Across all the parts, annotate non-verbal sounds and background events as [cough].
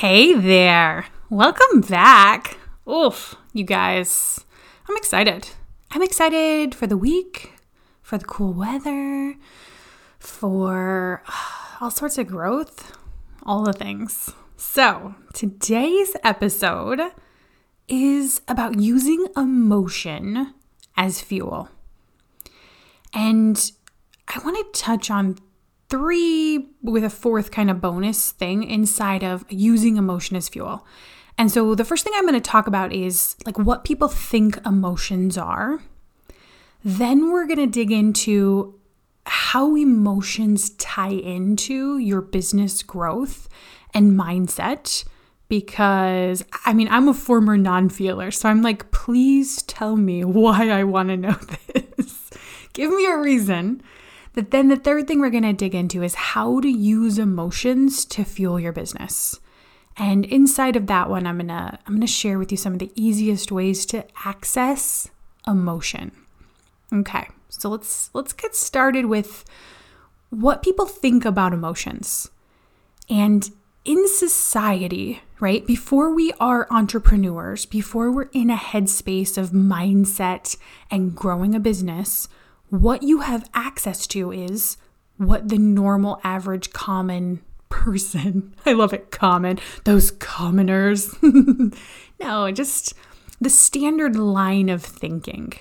Hey there. Welcome back. Oof, you guys. I'm excited. I'm excited for the week, for the cool weather, for [sighs] all sorts of growth, all the things. So, today's episode is about using emotion as fuel. And I want to touch on three with a fourth kind of bonus thing inside of using emotion as fuel. And so the first thing I'm going to talk about is like what people think emotions are. Then we're going to dig into how emotions tie into your business growth and mindset because I mean, I'm a former non feeler. So I'm like, please tell me [laughs] why I want to know [laughs] this. Give me a reason. That then the third thing we're going to dig into is how to use emotions to fuel your business. And inside of that one, I'm going to I'm going to share with you some of the easiest ways to access emotion. Okay. So let's let's get started with what people think about emotions. And in society, right, before we are entrepreneurs, before we're in a headspace of mindset and growing a business, what you have access to is what the normal, average, common person, [laughs] I love it, common, those commoners. [laughs] no, just the standard line of thinking.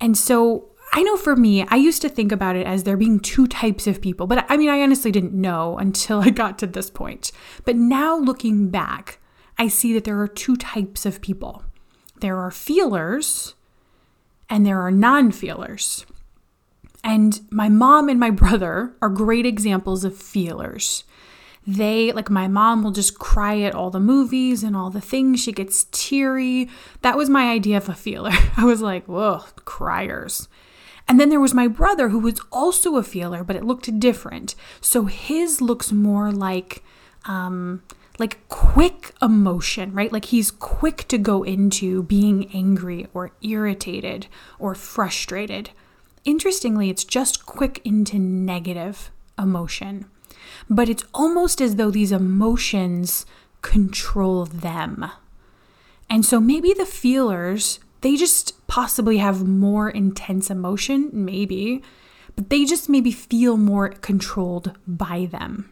And so I know for me, I used to think about it as there being two types of people, but I mean, I honestly didn't know [laughs] until I got to this point. But now looking back, I see that there are two types of people there are feelers and there are non feelers. And my mom and my brother are great examples of feelers. They, like my mom, will just cry at all the movies and all the things. She gets teary. That was my idea of a feeler. [laughs] I was like, whoa, criers. And then there was my brother who was also a feeler, but it looked different. So his looks more like um like quick emotion, right? Like he's quick to go into being angry or irritated or frustrated. Interestingly, it's just quick into negative emotion. But it's almost as though these emotions control them. And so maybe the feelers they just possibly have more intense emotion, maybe, but they just maybe feel more controlled by them.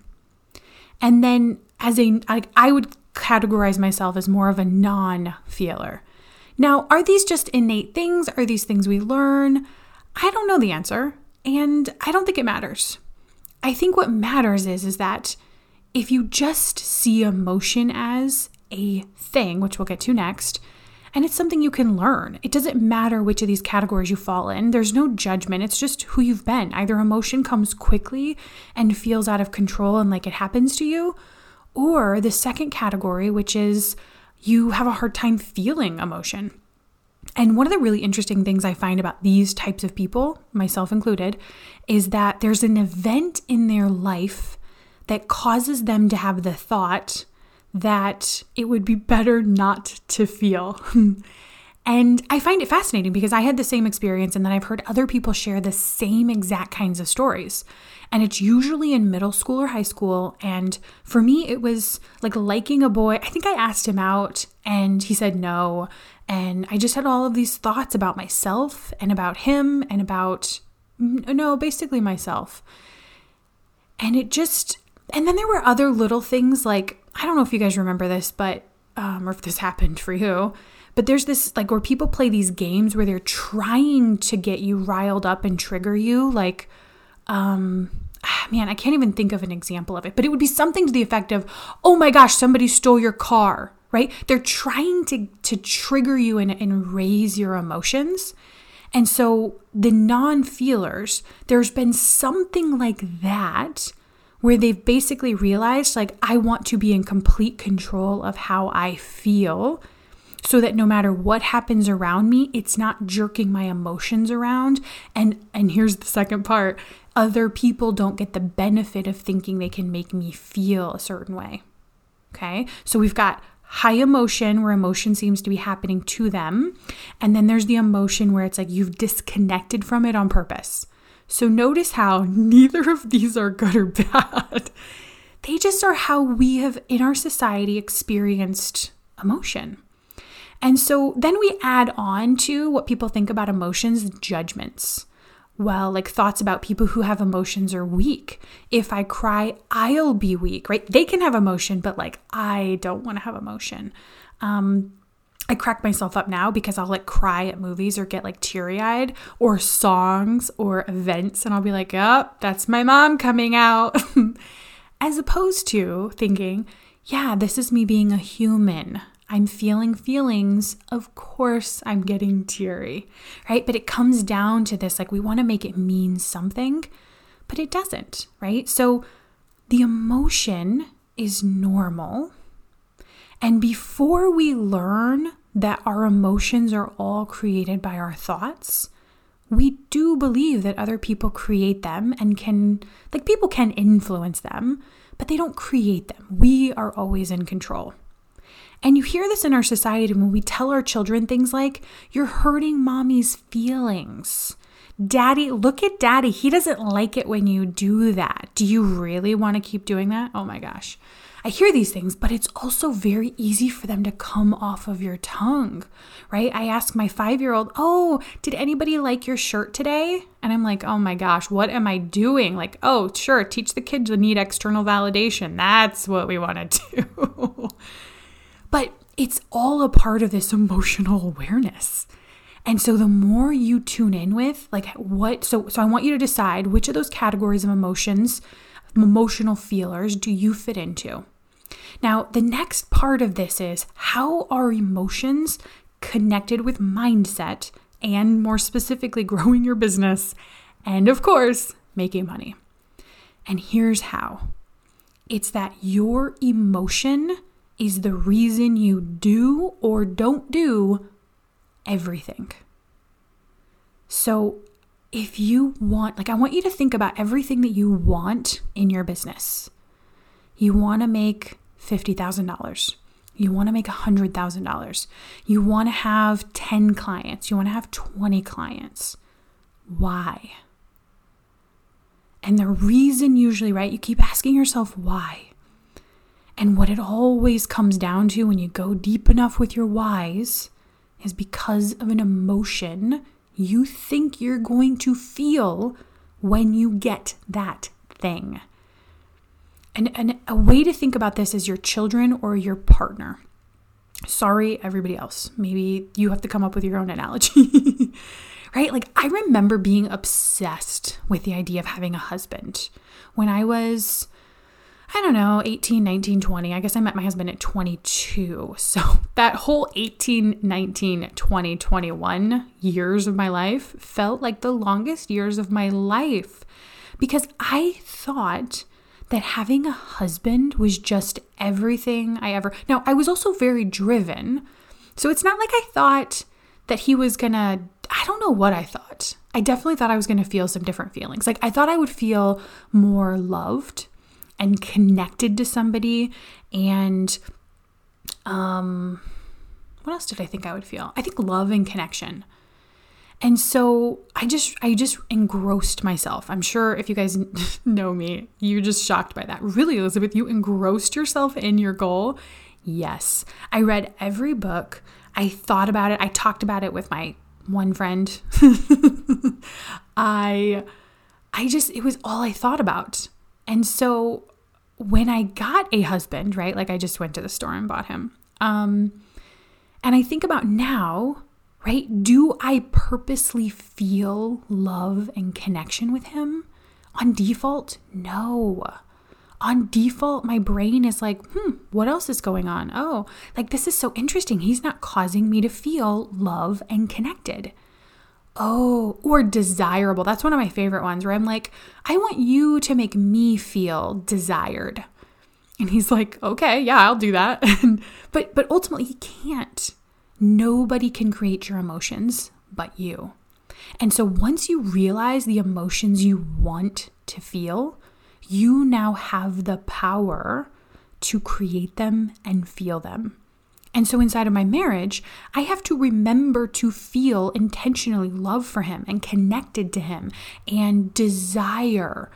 And then, as a, I, I would categorize myself as more of a non feeler. Now, are these just innate things? Are these things we learn? I don't know the answer, and I don't think it matters. I think what matters is is that if you just see emotion as a thing, which we'll get to next, and it's something you can learn. It doesn't matter which of these categories you fall in. There's no judgment. It's just who you've been. Either emotion comes quickly and feels out of control and like it happens to you, or the second category, which is you have a hard time feeling emotion. And one of the really interesting things I find about these types of people, myself included, is that there's an event in their life that causes them to have the thought, that it would be better not to feel. [laughs] and I find it fascinating because I had the same experience and then I've heard other people share the same exact kinds of stories. And it's usually in middle school or high school. And for me, it was like liking a boy. I think I asked him out and he said no. And I just had all of these thoughts about myself and about him and about, no, basically myself. And it just, and then there were other little things like I don't know if you guys remember this, but um, or if this happened for you, but there's this like where people play these games where they're trying to get you riled up and trigger you, like, um, man, I can't even think of an example of it, but it would be something to the effect of, "Oh my gosh, somebody stole your car." Right? They're trying to to trigger you and, and raise your emotions. And so the non-feelers, there's been something like that where they've basically realized, like, I want to be in complete control of how I feel so that no matter what happens around me, it's not jerking my emotions around. And and here's the second part, other people don't get the benefit of thinking they can make me feel a certain way. Okay? So we've got high emotion where emotion seems to be happening to them, and then there's the emotion where it's like you've disconnected from it on purpose. So notice how [laughs] neither of these are good or bad. They just are how we have in our society experienced emotion. And so then we add on to what people think about emotions judgments. Well, like thoughts about people who have emotions are weak. If I cry, I'll be weak, right? They can have emotion, but like I don't want to have emotion. Um, I crack myself up now because I'll like cry at movies or get like teary eyed or songs or events, and I'll be like, oh, that's my mom coming out. [laughs] As opposed to thinking, yeah, this is me being a human. I'm feeling feelings. Of course, I'm getting teary, right? But it comes down to this like, we want to make it mean something, but it doesn't, right? So the emotion is normal. And before we learn that our emotions are all created by our thoughts, we do believe that other people create them and can, like, people can influence them, but they don't create them. We are always in control. And you hear this in our society when we tell our children things like, you're hurting mommy's feelings. Daddy, look at daddy. He doesn't like it when you do that. Do you really want to keep doing that? Oh my gosh. I hear these things, but it's also very easy for them to come off of your tongue, right? I ask my five year old, Oh, did anybody like your shirt today? And I'm like, Oh my gosh, what am I doing? Like, oh, sure, teach the kids to need external validation. That's what we want to [laughs] do. But it's all a part of this emotional awareness. And so the more you tune in with like what so so I want you to decide which of those categories of emotions emotional feelers do you fit into? Now, the next part of this is how are emotions connected with mindset and more specifically [laughs] growing your business and of course, making money. And here's how. It's that your emotion is the reason you do or don't do everything. So if you want, like, I want you to think about everything that you want in your business. You want to make $50,000. You want to make $100,000. You want to have 10 clients. You want to have 20 clients. Why? And the reason, usually, right, you keep asking yourself why. And what it always comes down to when you go deep enough with your whys is because of an emotion you think you're going to feel when you get that thing. And, and a way to think about this is your children or your partner. Sorry, everybody else. Maybe you have to come up with your own analogy. [laughs] right? Like, I remember being obsessed with the idea of having a husband. When I was I don't know, 18, 19, 20. I guess I met my husband at 22. So [laughs] that whole 18, 19, 20, 21 years of my life felt like the longest years of my life because I thought that having a husband was just everything I ever. Now, I was also very driven. So it's not like I thought that he was gonna, I don't know what I thought. I definitely thought I was gonna feel some different feelings. Like I thought I would feel more loved and connected to somebody and um what else did I think I would feel? I think love and connection. And so I just I just engrossed myself. I'm sure if you guys [laughs] know me, you're just shocked by that. Really, Elizabeth, you engrossed yourself in your goal? Yes. I read every book. I thought about it. I talked about it with my one friend. [laughs] I I just it was all I thought about. And so when I got a husband, right? Like I just went to the store and bought him. Um, and I think about now, right? Do I purposely feel love and connection with him? On default, no. On default, my brain is like, hmm, what else is going on? Oh, like this is so interesting. He's not causing me to feel love and connected. Oh, or desirable. That's one of my favorite ones where I'm like, I want you to make me feel desired. And he's like, okay, yeah, I'll do that. [laughs] but but ultimately he can't. Nobody can create your emotions but you. And so once you realize the emotions you want to feel, you now have the power to create them and feel them. And so inside of my marriage, I have to remember to feel intentionally love for him and connected to him and desire,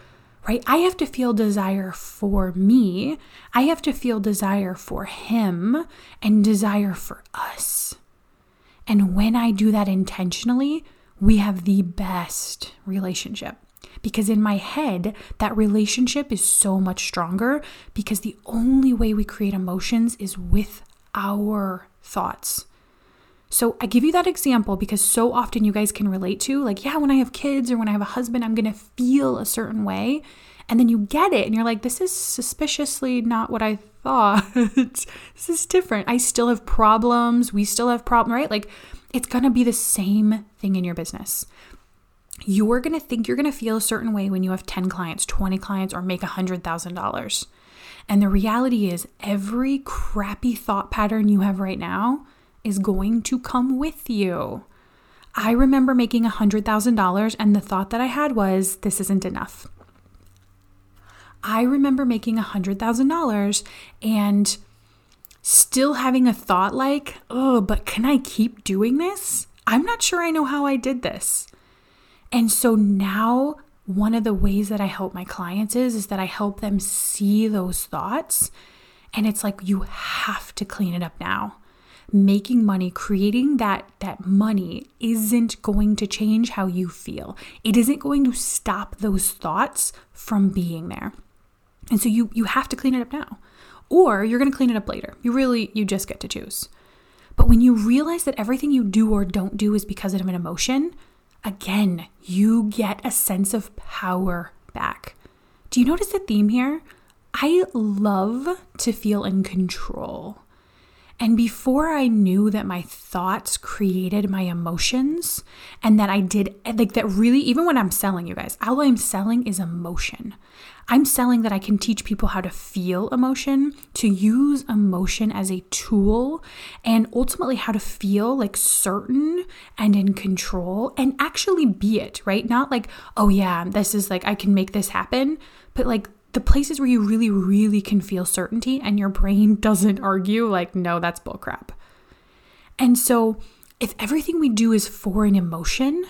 right? I have to feel desire for me. I have to feel desire for him and desire for us. And when I do that intentionally, we have the best relationship. Because in my head, that relationship is so much stronger because the only way we create emotions is with our thoughts. So I give you that example because so often you guys can relate to, like, yeah, when I have kids or when I have a husband, I'm going to feel a certain way. And then you get it and you're like, this is suspiciously not what I thought. [laughs] this is different. I still have problems. We still have problems, right? Like, it's going to be the same thing in your business. You're going to think you're going to feel a certain way when you have 10 clients, 20 clients, or make $100,000. And the reality is, every crappy thought pattern you have right now is going to come with you. I remember making $100,000 and the thought that I had was, this isn't enough. I remember making $100,000 and still having a thought like, oh, but can I keep doing this? I'm not sure I know how I did this. And so now one of the ways that I help my clients is is that I help them see those thoughts and it's like you have to clean it up now. Making money, creating that that money isn't going to change how you feel. It isn't going to stop those thoughts from being there. And so you you have to clean it up now. Or you're going to clean it up later. You really you just get to choose. But when you realize that everything you do or don't do is because of an emotion, again, you get a sense of power back. Do you notice the theme here? I love to feel in control. And before I knew that my thoughts created my emotions and that I did, like that really, even when I'm selling, you guys, all I'm selling is emotion. I'm selling that I can teach people how to feel emotion, to use emotion as a tool, and ultimately how to feel like certain and in control and actually be it, right? Not like, oh yeah, this is like, I can make this happen, but like the places where you really, really can feel certainty and your brain [laughs] doesn't argue, like, no, that's bullcrap. And so, if everything we do is for an emotion,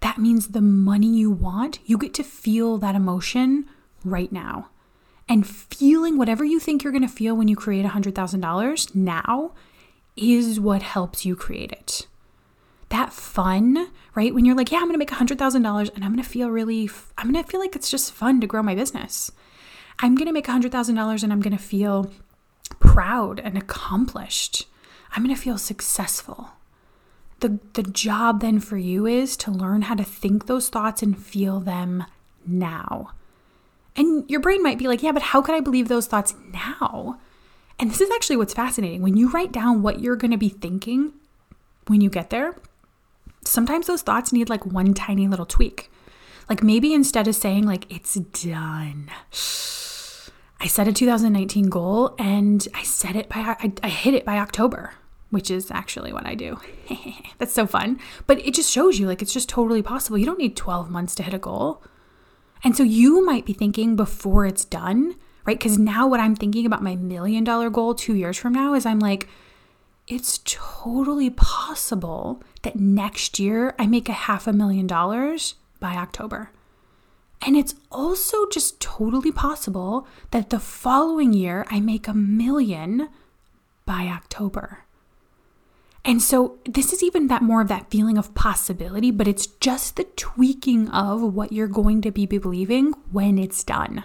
that means the money you want, you get to feel that emotion right now. And feeling whatever you think you're going to feel when you create $100,000 now is what helps you create it. That fun, right? When you're like, yeah, I'm going to make $100,000 and I'm going to feel really, I'm going to feel like it's just fun to grow my business. I'm going to make $100,000 and I'm going to feel proud and accomplished. I'm going to feel successful. The, the job then for you is to learn how to think those thoughts and feel them now. And your brain might be like, yeah, but how could I believe those thoughts now? And this is actually what's fascinating. When you write down what you're going to be thinking when you get there, sometimes those thoughts need like one tiny little tweak. Like maybe instead of saying, like, it's done, I set a 2019 goal and I set it by, I, I hit it by October, which is actually what I do. [laughs] That's so fun. But it just shows you like it's just totally possible. You don't need 12 months to hit a goal. And so you might be thinking before it's done, right? Because now what I'm thinking about my million dollar goal two years from now is I'm like, it's totally possible that next year I make a half a million dollars by October. And it's also just totally possible that the following year I make a million by October. And so this is even that more of that feeling of possibility, but it's just the tweaking of what you're going to be believing when it's done.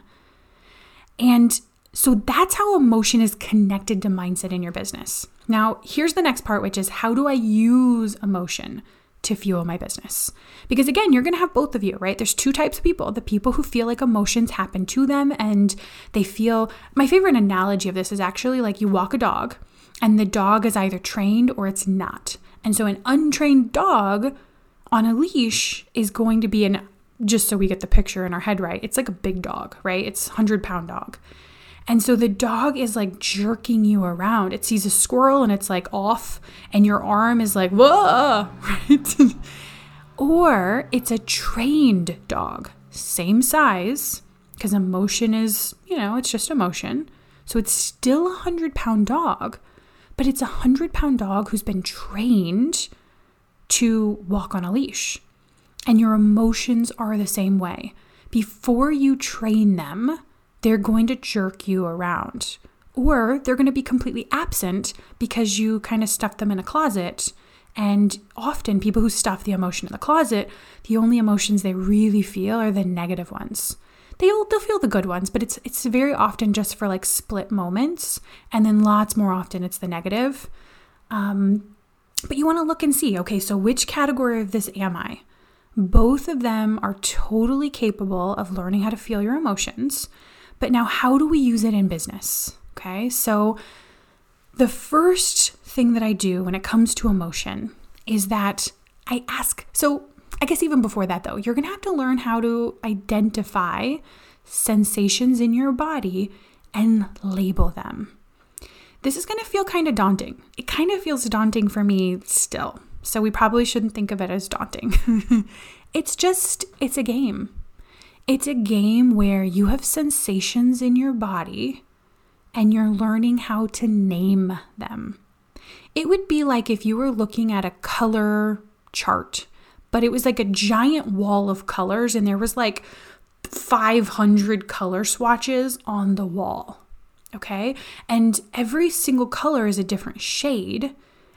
And so that's how emotion is connected to mindset in your business. Now, here's the next part, which is how do I use emotion to fuel my business? Because again, you're going to have both of you, right? There's two types of people the people who feel like emotions happen to them and they feel. My favorite analogy of this is actually like you walk a dog and the dog is either trained or it's not. And so an untrained dog on a leash is going to be an just so we get the picture in our head right. It's like a big dog, right? It's 100 pound dog. And so the dog is like jerking you around. It sees a squirrel and it's like off, and your arm is like, whoa, [laughs] right? or it's a trained dog, same size, because emotion is, you know, it's just emotion. So it's still a 100 pound dog, but it's a 100 pound dog who's been trained to walk on a leash. And your emotions are the same way. Before you train them, they're going to jerk you around. Or they're going to be completely absent because you kind of stuffed them in a closet. And often, people who stuff the emotion in the closet, the only emotions they really feel are the negative ones. They'll, they'll feel the good ones, but it's it's very often just for like split moments, and then lots more often it's the negative. Um, but you want to look and see, okay, so which category of this am I? Both of them are totally capable of learning how to feel your emotions. But now, how do we use it in business? Okay, so the first thing that I do when it comes to emotion is that I ask. So, I guess even before that, though, you're gonna have to learn how to identify sensations in your body and label them. This is gonna feel kind of daunting. It kind of feels daunting for me still. So we probably shouldn't think of it as daunting. [laughs] it's just, it's a game. It's a game where you have sensations in your body and you're learning how to name them. It would be like if you were looking at a color chart, but it was like a giant wall of colors and there was like 500 color swatches on the wall. Okay? And every single color is a different shade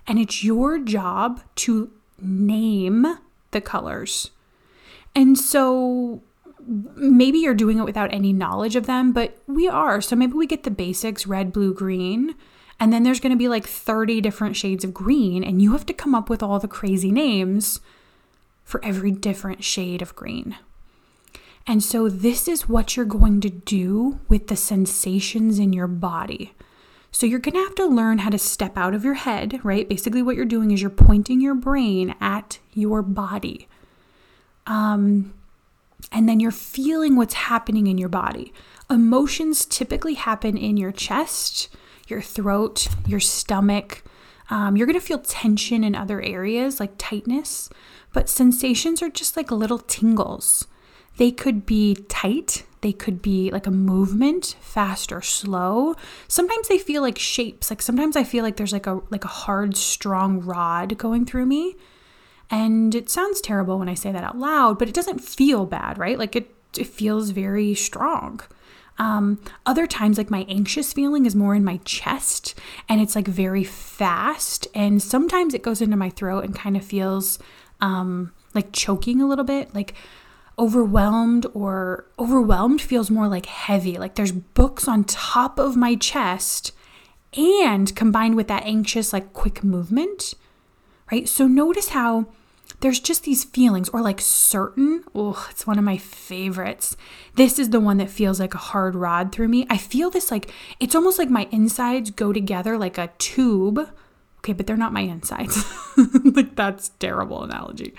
and it's your job to name the colors. And so maybe you're doing it without any knowledge of them, but we are. So maybe we get the basics red, blue, green. And then there's going to be like 30 different shades of green, and you have to come up with all the crazy names for every different shade of green. And so, this is what you're going to do with the sensations in your body. So you're going to have to learn how to step out of your head, right? Basically, what you're doing is you're pointing your brain at your body. Um, and then you're feeling what's happening in your body. Emotions typically happen in your chest, your throat, your stomach. Um, you're going to feel tension in other areas like tightness, but sensations are just like little tingles. They could be tight, they could be like a movement, fast or slow. Sometimes they feel like shapes. Like sometimes I feel like there's like a like a hard strong rod going through me. And it sounds terrible when I say that out loud, but it doesn't feel bad, right? Like it it feels very strong. Um, other times, like my anxious feeling is more in my chest and it's like very fast. And sometimes it goes into my throat and kind of feels um, like choking a little bit. Like overwhelmed or overwhelmed feels more like heavy. Like there's books on top of my chest and combined with that anxious, like quick movement, right? So notice how there's just these feelings or like certain. Oh, it's one of my favorites. This is the one that feels like a hard rod through me. I feel this like it's almost like my insides go together like a tube. Okay, but they're not my insides. [laughs] like that's terrible analogy.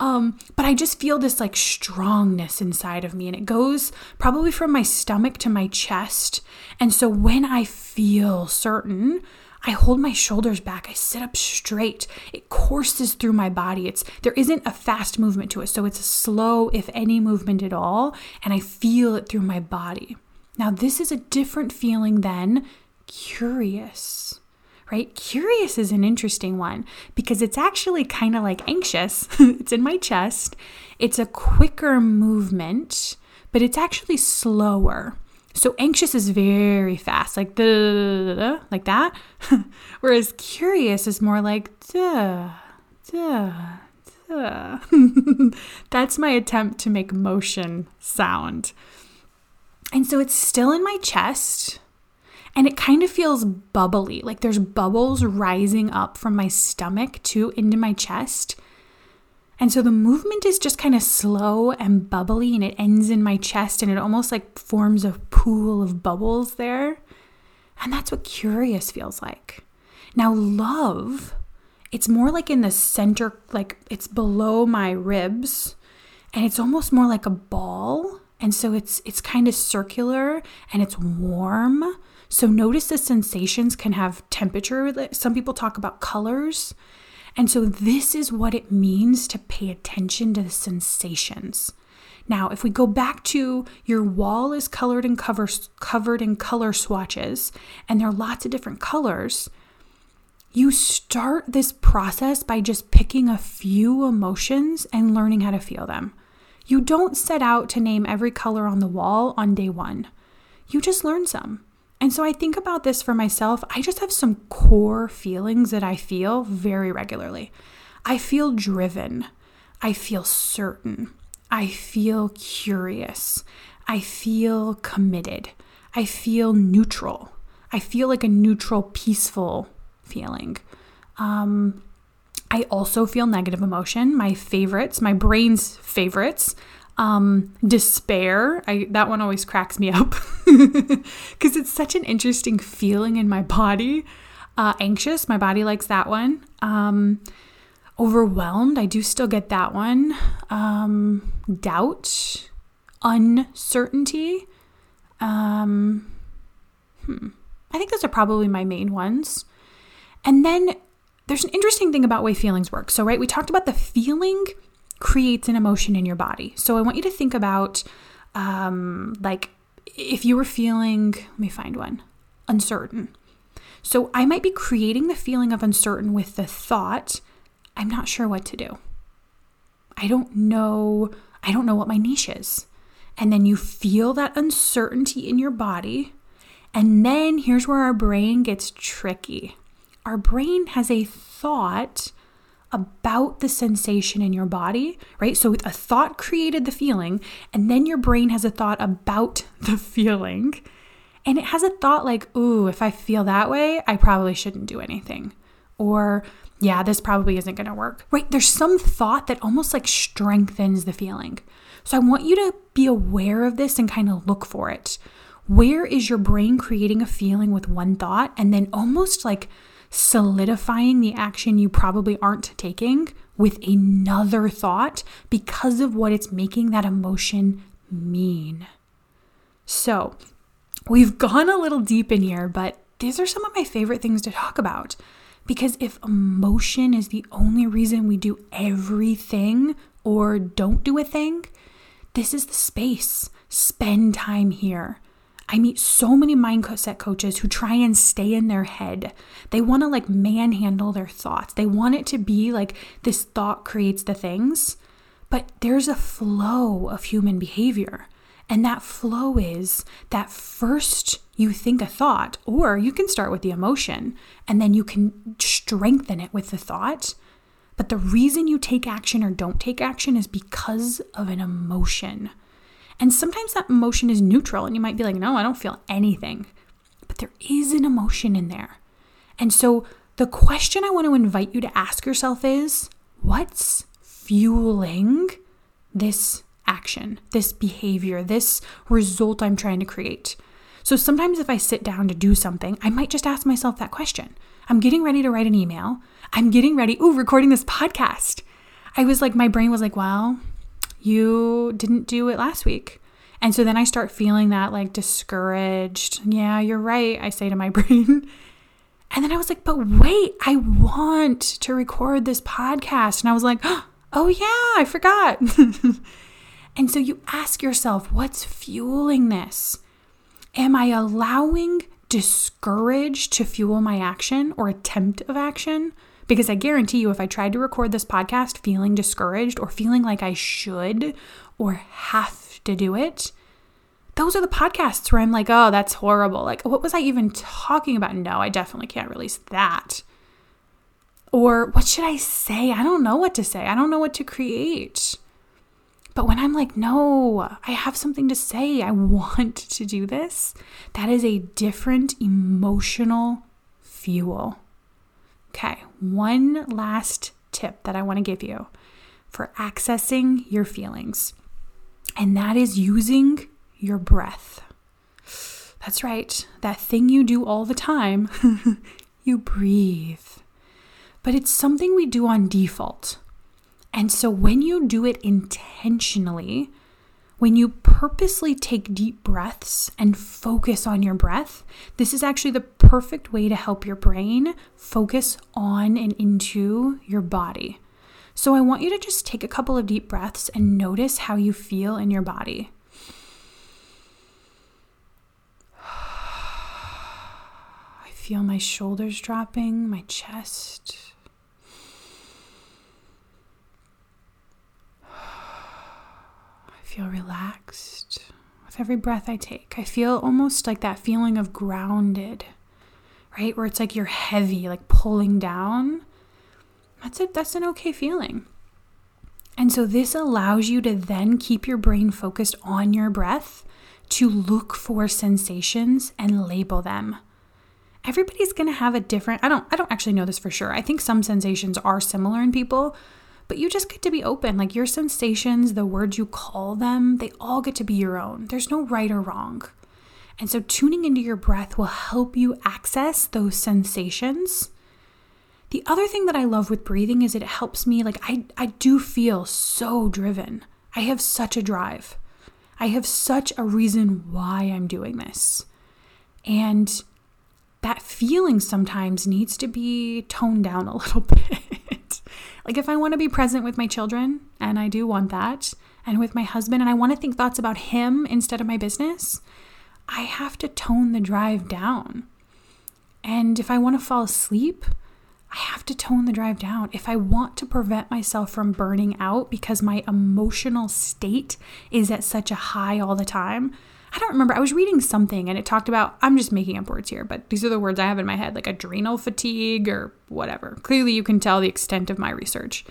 Um, but I just feel this like strongness inside of me, and it goes probably from my stomach to my chest. And so when I feel certain, I hold my shoulders back. I sit up straight. It courses through my body. It's there isn't a fast movement to it. So it's a slow, if any movement at all, and I feel it through my body. Now, this is a different feeling than curious right? Curious is an interesting one because it's actually kind of like anxious. [laughs] it's in my chest. It's a quicker movement, but it's actually slower. So anxious is very fast, like the like that. [laughs] Whereas curious is more like duh, duh, duh. [laughs] That's my attempt to make motion sound. And so it's still in my chest, and it kind of feels bubbly. Like there's bubbles rising up from my stomach to into my chest. And so the movement is just kind of slow and bubbly and it ends in my chest and it almost like forms a pool of bubbles there. And that's what curious feels like. Now, love it's more like in the center, like it's below my ribs, and it's almost more like a ball. And so it's it's kind of circular and it's warm. So notice the sensations can have temperature. Some people talk about colors. And so this is what it means to pay attention to the sensations. Now, if we go back to your wall is colored in cover, covered in color swatches, and there are lots of different colors, you start this process by just picking a few emotions and learning how to feel them. You don't set out to name every color on the wall on day one. You just learn some. And so I think about this for myself. I just have some core feelings that I feel very regularly. I feel driven. I feel certain. I feel curious. I feel committed. I feel neutral. I feel like a neutral, peaceful feeling. Um, I also feel negative emotion. My favorites, my brain's favorites, um, despair. I that one always cracks me up [laughs] because it's such an interesting feeling in my body. Uh, anxious, my body likes that one. Um, overwhelmed, I do still get that one. Um, doubt, uncertainty. Um, hmm. I think those are probably my main ones. And then there's an interesting thing about way feelings work. So, right, we talked about the feeling creates an emotion in your body. So, I want you to think about um, like if you were feeling, let me find one, uncertain. So, I might be creating the feeling of uncertain with the thought, I'm not sure what to do. I don't know, I don't know what my niche is. And then you feel that uncertainty in your body. And then here's where our brain gets tricky our brain has a thought about the sensation in your body, right? So a thought created the feeling, and then your brain has a thought about [laughs] the feeling. And it has a thought like, ooh, if I feel that way, I probably shouldn't do anything. Or, yeah, this probably isn't to work, right? There's some thought that almost like strengthens the feeling. So I want you to be aware of this and kind of look for it. Where is your brain creating a feeling with one thought and then almost like solidifying the action you probably aren't taking with another thought because of what it's making that emotion mean. So, we've gone a little deep in here, but these are some of my favorite things to talk about. Because if emotion is the only reason we do everything or don't do a thing, this is the space. Spend time here. I meet so many mindset coaches who try and stay in their head. They want to like manhandle their thoughts. They want it to be like this thought creates the things, but there's a flow of human behavior. And that flow is that first you think a thought, or you can start with the emotion and then you can strengthen it with the thought. But the reason you take action or don't take action is because of an emotion. And sometimes that emotion is neutral, and you might be like, no, I don't feel anything. But there is an emotion in there. And so the question I want to invite you to ask yourself is what's fueling this action, this behavior, this result I'm trying to create? So sometimes if I sit down to do something, I might just ask myself that question. I'm getting ready to write an email. I'm getting ready, ooh, recording this podcast. I was like, my brain was like, well, you didn't do it last week. And so then I start feeling that like discouraged. Yeah, you're right. I say to my [laughs] brain. And then I was like, but wait, I want to record this podcast. And I was like, [gasps] oh, yeah, I forgot. [laughs] and so you ask yourself, what's fueling this? Am I allowing discourage to fuel my action or attempt of action? Because I guarantee you, if I tried to record this podcast feeling discouraged or feeling like I should or have to do it, those are the podcasts where I'm like, oh, that's horrible. Like, what was I even talking about? No, I definitely can't release that. Or what should I say? I don't know what to say. I don't know what to create. But when I'm like, no, I have something to say, I want to do this, that is a different emotional fuel. Okay, one last tip that I want to give you for accessing your feelings, and that is using your breath. That's right, that thing you do all the time. [laughs] you breathe. but it's something we do on default. And so when you do it intentionally, when you purposely take deep breaths and focus on your breath, this is actually the perfect way to help your brain focus on and into your body. So I want you to just take a couple of deep breaths and notice how you feel in your body. [sighs] I feel my shoulders dropping, my chest. Feel relaxed with every breath I take. I feel almost like that feeling of grounded, right? Where it's like you're heavy, like pulling down. That's it. That's an okay feeling. And so this allows you to then keep your brain focused on your breath to look for sensations and label them. Everybody's going to have a different I don't I don't actually know this for sure. I think some sensations are similar in people, but you just get to be open. Like your sensations, the words you call them, they all get to be your own. There's no right or wrong. And so tuning into your breath will help you access those sensations. The other thing that I love with breathing is it helps me like I I do feel so driven. I have such a drive. I have such a reason why I'm doing this. And that feeling sometimes needs to be toned down a [laughs] little bit. Like, if I want to be present with my children, and I do want that, and with my husband, and I want to think thoughts about him instead of my business, I have to tone the drive down. And if I want to fall asleep, I have to tone the drive down. If I want to prevent myself from burning out because my emotional state is at such a high all the time, I don't remember. I was reading something and it talked about, I'm just making up words here, but these are the words I have in my head, like adrenal fatigue or whatever. Clearly, you can tell the extent of my research.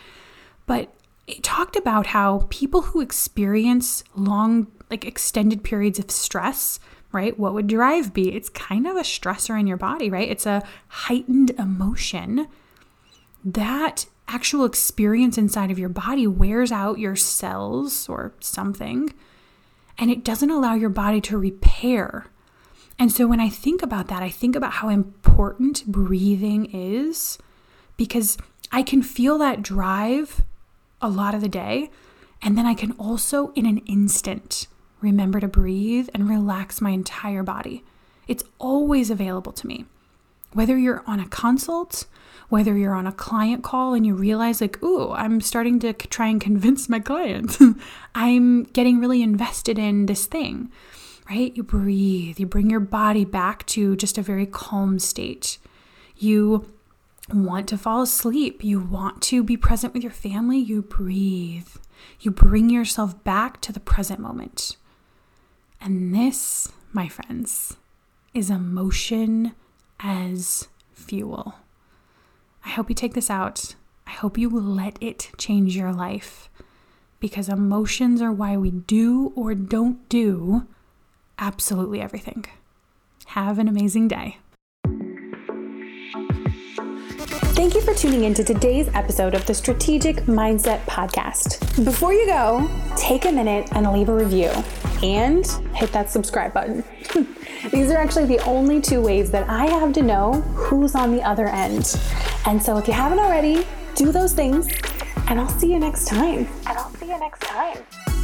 But it talked about how people who experience long, like extended periods of stress, right? What would drive be? It's kind of a stressor in your body, right? It's a heightened emotion. That actual experience inside of your body wears out your cells or something and it doesn't allow your body to repair. And so when I think about that, I think about how important breathing is because I can feel that drive a lot of the day. And then I can also, in an instant, remember to breathe and relax my entire body. It's always available to me. Whether you're on a consult, whether you're on a client call and you realize, like, ooh, I'm starting to try and convince my client, [laughs] I'm getting really invested in this thing, right? You breathe, you bring your body back to just a very calm state. You want to fall asleep, you want to be present with your family, you breathe. You bring yourself back to the present moment. And this, my friends, is emotion as fuel. I hope you take this out. I hope you let it change your life because emotions are why we do or don't do absolutely everything. Have an amazing day. Thank you for tuning in to today's episode of the Strategic Mindset Podcast. Before you go, take a minute and leave a review and hit that subscribe button. [laughs] These are actually the only two ways that I have to know who's on the other end. And so if you haven't already, do those things, and I'll see you next time. And I'll see you next time.